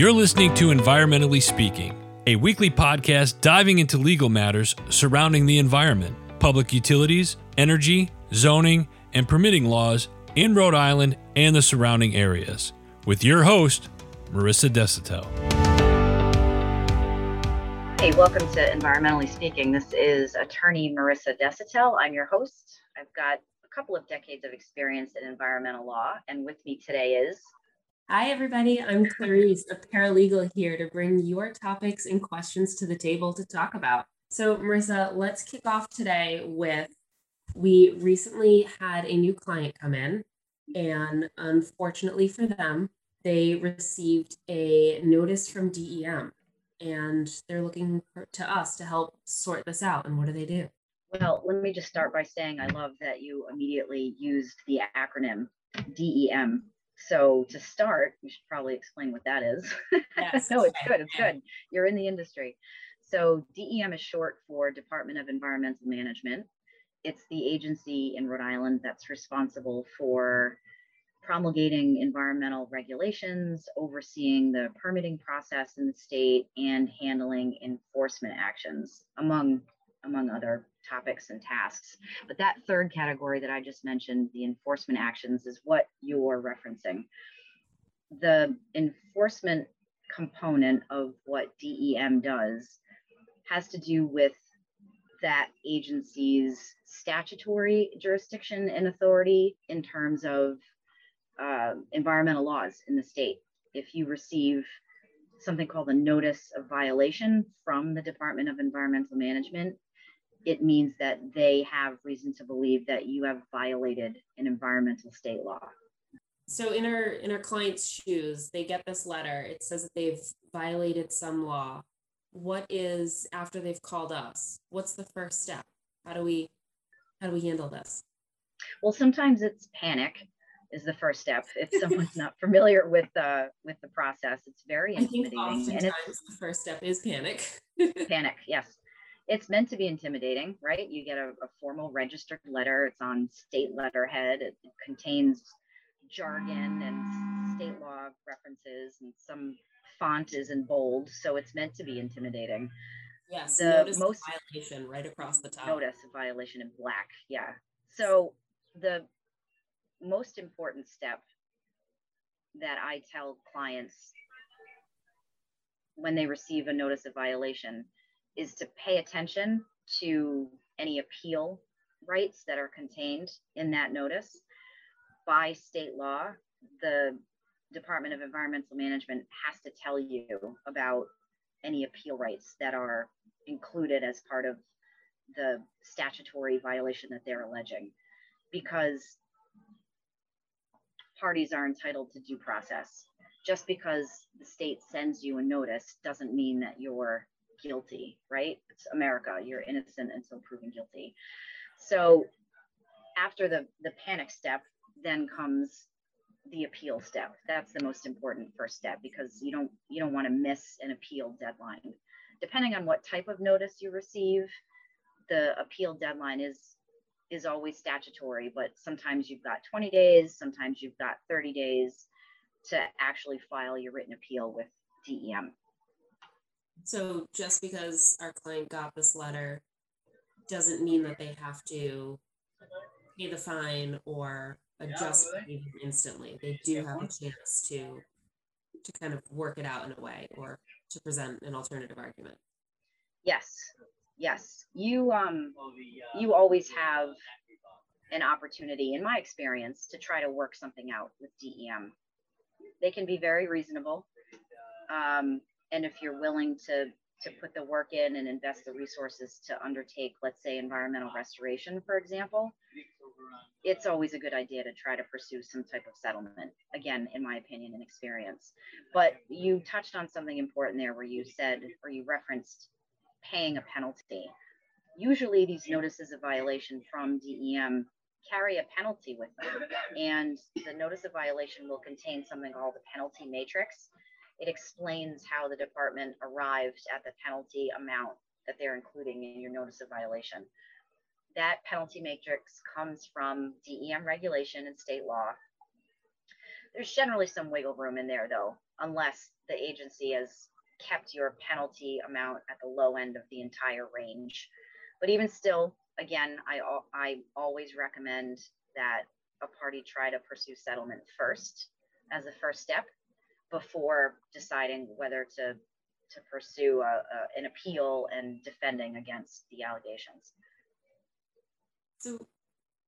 You're listening to Environmentally Speaking, a weekly podcast diving into legal matters surrounding the environment, public utilities, energy, zoning, and permitting laws in Rhode Island and the surrounding areas. With your host, Marissa Desautel. Hey, welcome to Environmentally Speaking. This is attorney Marissa Desautel. I'm your host. I've got a couple of decades of experience in environmental law, and with me today is Hi, everybody. I'm Clarice, a paralegal here to bring your topics and questions to the table to talk about. So, Marissa, let's kick off today with we recently had a new client come in, and unfortunately for them, they received a notice from DEM and they're looking to us to help sort this out. And what do they do? Well, let me just start by saying I love that you immediately used the acronym DEM so to start, you should probably explain what that is. Yes. no, it's good. It's good. You're in the industry. So DEM is short for Department of Environmental Management. It's the agency in Rhode Island that's responsible for promulgating environmental regulations, overseeing the permitting process in the state, and handling enforcement actions, among among other topics and tasks. But that third category that I just mentioned, the enforcement actions, is what you're referencing. The enforcement component of what DEM does has to do with that agency's statutory jurisdiction and authority in terms of uh, environmental laws in the state. If you receive something called a notice of violation from the Department of Environmental Management, it means that they have reason to believe that you have violated an environmental state law. So in our in our client's shoes, they get this letter. It says that they've violated some law. What is after they've called us? What's the first step? How do we how do we handle this? Well, sometimes it's panic is the first step. If someone's not familiar with uh with the process, it's very intimidating. and it's, the first step is panic. panic, yes it's meant to be intimidating, right? You get a, a formal registered letter, it's on state letterhead, it, contains jargon and state law references, and some font is in bold, so it's meant to be intimidating. Yes, the notice most violation right across the top. Notice of violation in black, yeah. So the most important step that I tell clients when they receive a notice of violation is to pay attention to any appeal rights that are contained in that notice. By state law, the Department of Environmental Management has to tell you about any appeal rights that are included as part of the statutory violation that they're alleging because parties are entitled to due process. Just because the state sends you a notice doesn't mean that you're guilty, right? It's America. You're innocent until proven guilty. So after the, the panic step, then comes the appeal step. That's the most important first step because you don't you don't want to miss an appeal deadline. Depending on what type of notice you receive, the appeal deadline is is always statutory, but sometimes you've got 20 days, sometimes you've got 30 days to actually file your written appeal with DEM. So just because our client got this letter doesn't mean that they have to pay the fine or adjust instantly. They do have a chance to to kind of work it out in a way or to present an alternative argument. Yes. Yes. You um you always have an opportunity in my experience to try to work something out with DEM. They can be very reasonable. Um, and if you're willing to to put the work in and invest the resources to undertake, let's say, environmental restoration, for example, it's always a good idea to try to pursue some type of settlement. Again, in my opinion and experience. But you touched on something important there where you said, or you referenced paying a penalty. Usually, these notices of violation from DEM carry a penalty with them. And the notice of violation will contain something called the penalty matrix it explains how the department arrived at the penalty amount that they're including in your notice of violation. That penalty matrix comes from DEM regulation and state law. There's generally some wiggle room in there though, unless the agency has kept your penalty amount at the low end of the entire range. But even still, again, I, I always recommend that a party try to pursue settlement first as a first step before deciding whether to to pursue a, a, an appeal and defending against the allegations. So,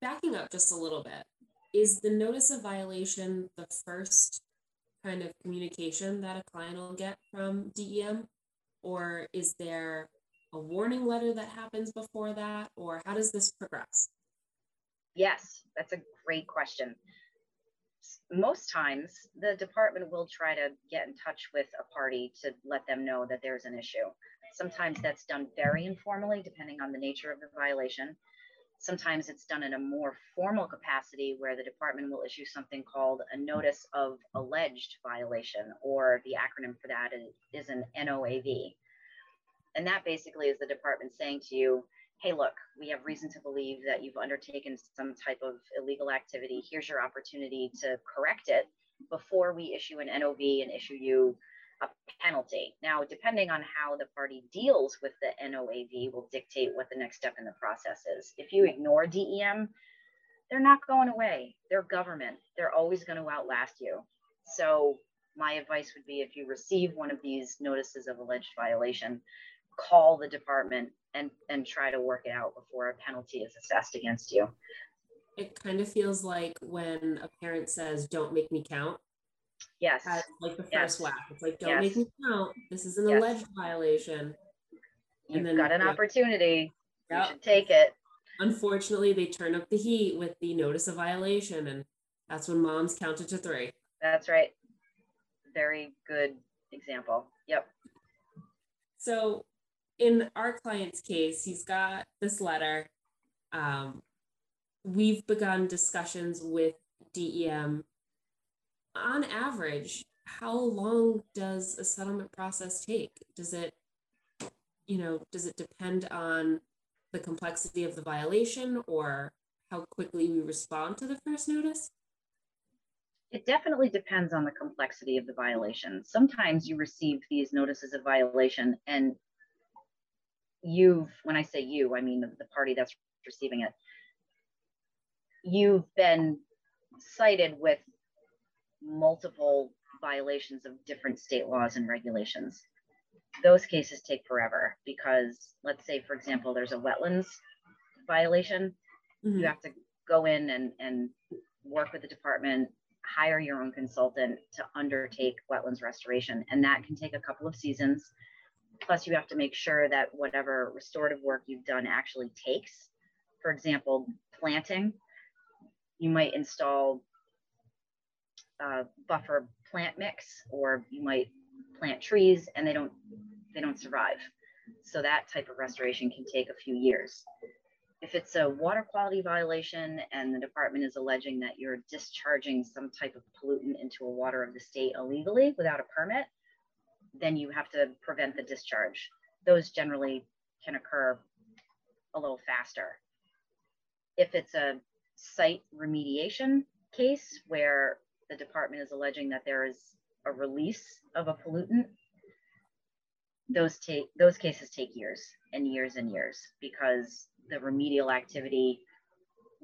backing up just a little bit, is the notice of violation the first kind of communication that a client will get from DEM? Or is there a warning letter that happens before that? Or how does this progress? Yes, that's a great question. Most times, the department will try to get in touch with a party to let them know that there's an issue. Sometimes that's done very informally, depending on the nature of the violation. Sometimes it's done in a more formal capacity where the department will issue something called a notice of alleged violation, or the acronym for that is, an NOAV. And that basically is the department saying to you, hey, look, we have reason to believe that you've undertaken some type of illegal activity. Here's your opportunity to correct it before we issue an NOV and issue you a penalty. Now, depending on how the party deals with the NOAV will dictate what the next step in the process is. If you ignore DEM, they're not going away. They're government. They're always going to outlast you. So my advice would be if you receive one of these notices of alleged violation, call the department and and try to work it out before a penalty is assessed against you. It kind of feels like when a parent says, "Don't make me count." Yes. like the first yes. whack. It's like, "Don't yes. make me count. This is an yes. alleged violation." You've and then, got an yeah. opportunity. Yep. You should take it. Unfortunately, they turn up the heat with the notice of violation, and that's when moms counted to three. That's right. Very good example. Yep. So in our client's case, he's got this letter. Um, we've begun discussions with DEM. On average, how long does a settlement process take? Does it, you know, does it depend on the complexity of the violation or how quickly we respond to the first notice? It definitely depends on the complexity of the violation. Sometimes you receive these notices of violation and you've when i say you i mean the, the party that's receiving it. You've been cited with multiple violations of different state laws and regulations. Those cases take forever because let's say for example there's a wetlands violation. Mm-hmm. you have to go in and, and work with the department hire your own consultant to undertake wetlands restoration. And that can take a couple of seasons Plus, you have to make sure that whatever restorative work you've done actually takes. For example, planting, you might install a buffer plant mix, or you might plant trees and they don't they don't survive. So that type of restoration can take a few years. If it's a water quality violation and the department is alleging that you're discharging some type of pollutant into a water of the state illegally without a permit, then you have to prevent the discharge. Those generally can occur a little faster. If it's a site remediation case where the department is alleging that there is a release of a pollutant, those take those cases take years and years and years because the remedial activity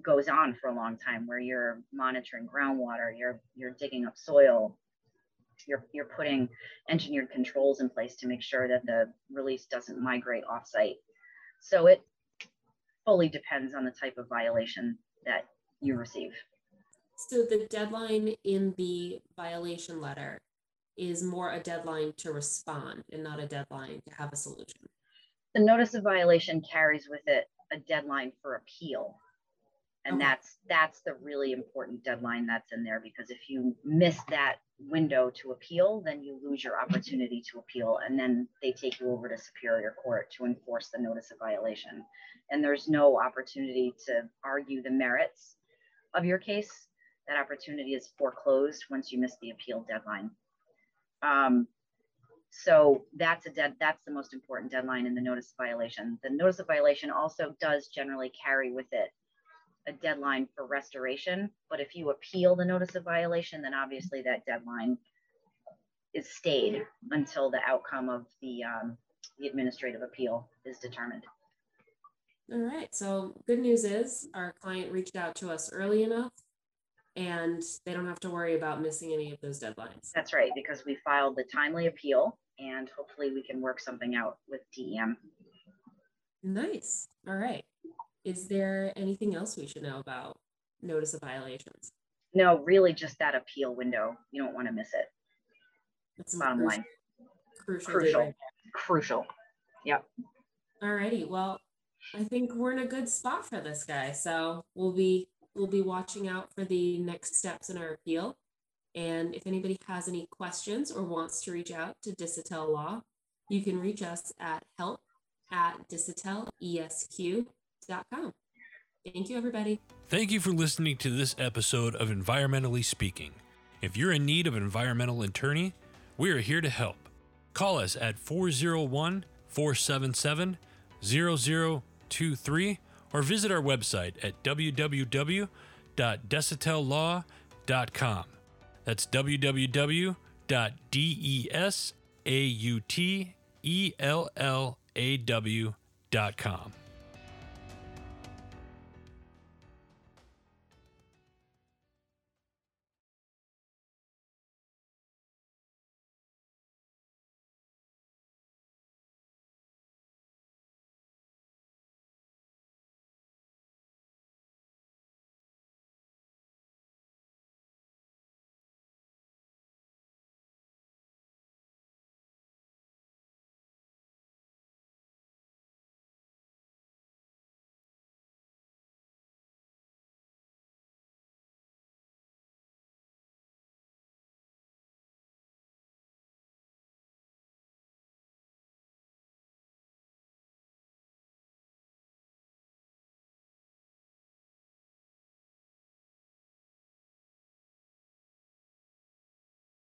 goes on for a long time where you're monitoring groundwater, you're you're digging up soil, you're, you're putting engineered controls in place to make sure that the release doesn't migrate offsite. So it fully depends on the type of violation that you receive. So the deadline in the violation letter is more a deadline to respond and not a deadline to have a solution. The notice of violation carries with it a deadline for appeal and okay. that's that's the really important deadline that's in there because if you miss that window to appeal then you lose your opportunity to appeal and then they take you over to superior court to enforce the notice of violation. And there's no opportunity to argue the merits of your case. That opportunity is foreclosed once you miss the appeal deadline. Um, so that's a dead that's the most important deadline in the notice of violation. The notice of violation also does generally carry with it a deadline for restoration. But if you appeal the notice of violation, then obviously that deadline is stayed until the outcome of the um, the administrative appeal is determined. All right. So good news is our client reached out to us early enough and they don't have to worry about missing any of those deadlines. That's right, because we filed the timely appeal and hopefully we can work something out with DEM. Nice. All right. Is there anything else we should know about notice of violations? No, really just that appeal window. You don't want to miss it. That's bottom crucial, line. Crucial. Crucial. Crucial. Yep. All righty. Well, I think we're in a good spot for this guy. So we'll be we'll be watching out for the next steps in our appeal. And if anybody has any questions or wants to reach out to Desautel Law, you can reach us at help at Thank you, everybody. Thank you for listening to this episode of Environmentally Speaking. If you're in need of an environmental attorney, we are here to help. Call us at 401 477 0023 or visit our website at www.desautellaw.com. That's www.desautellaw.com.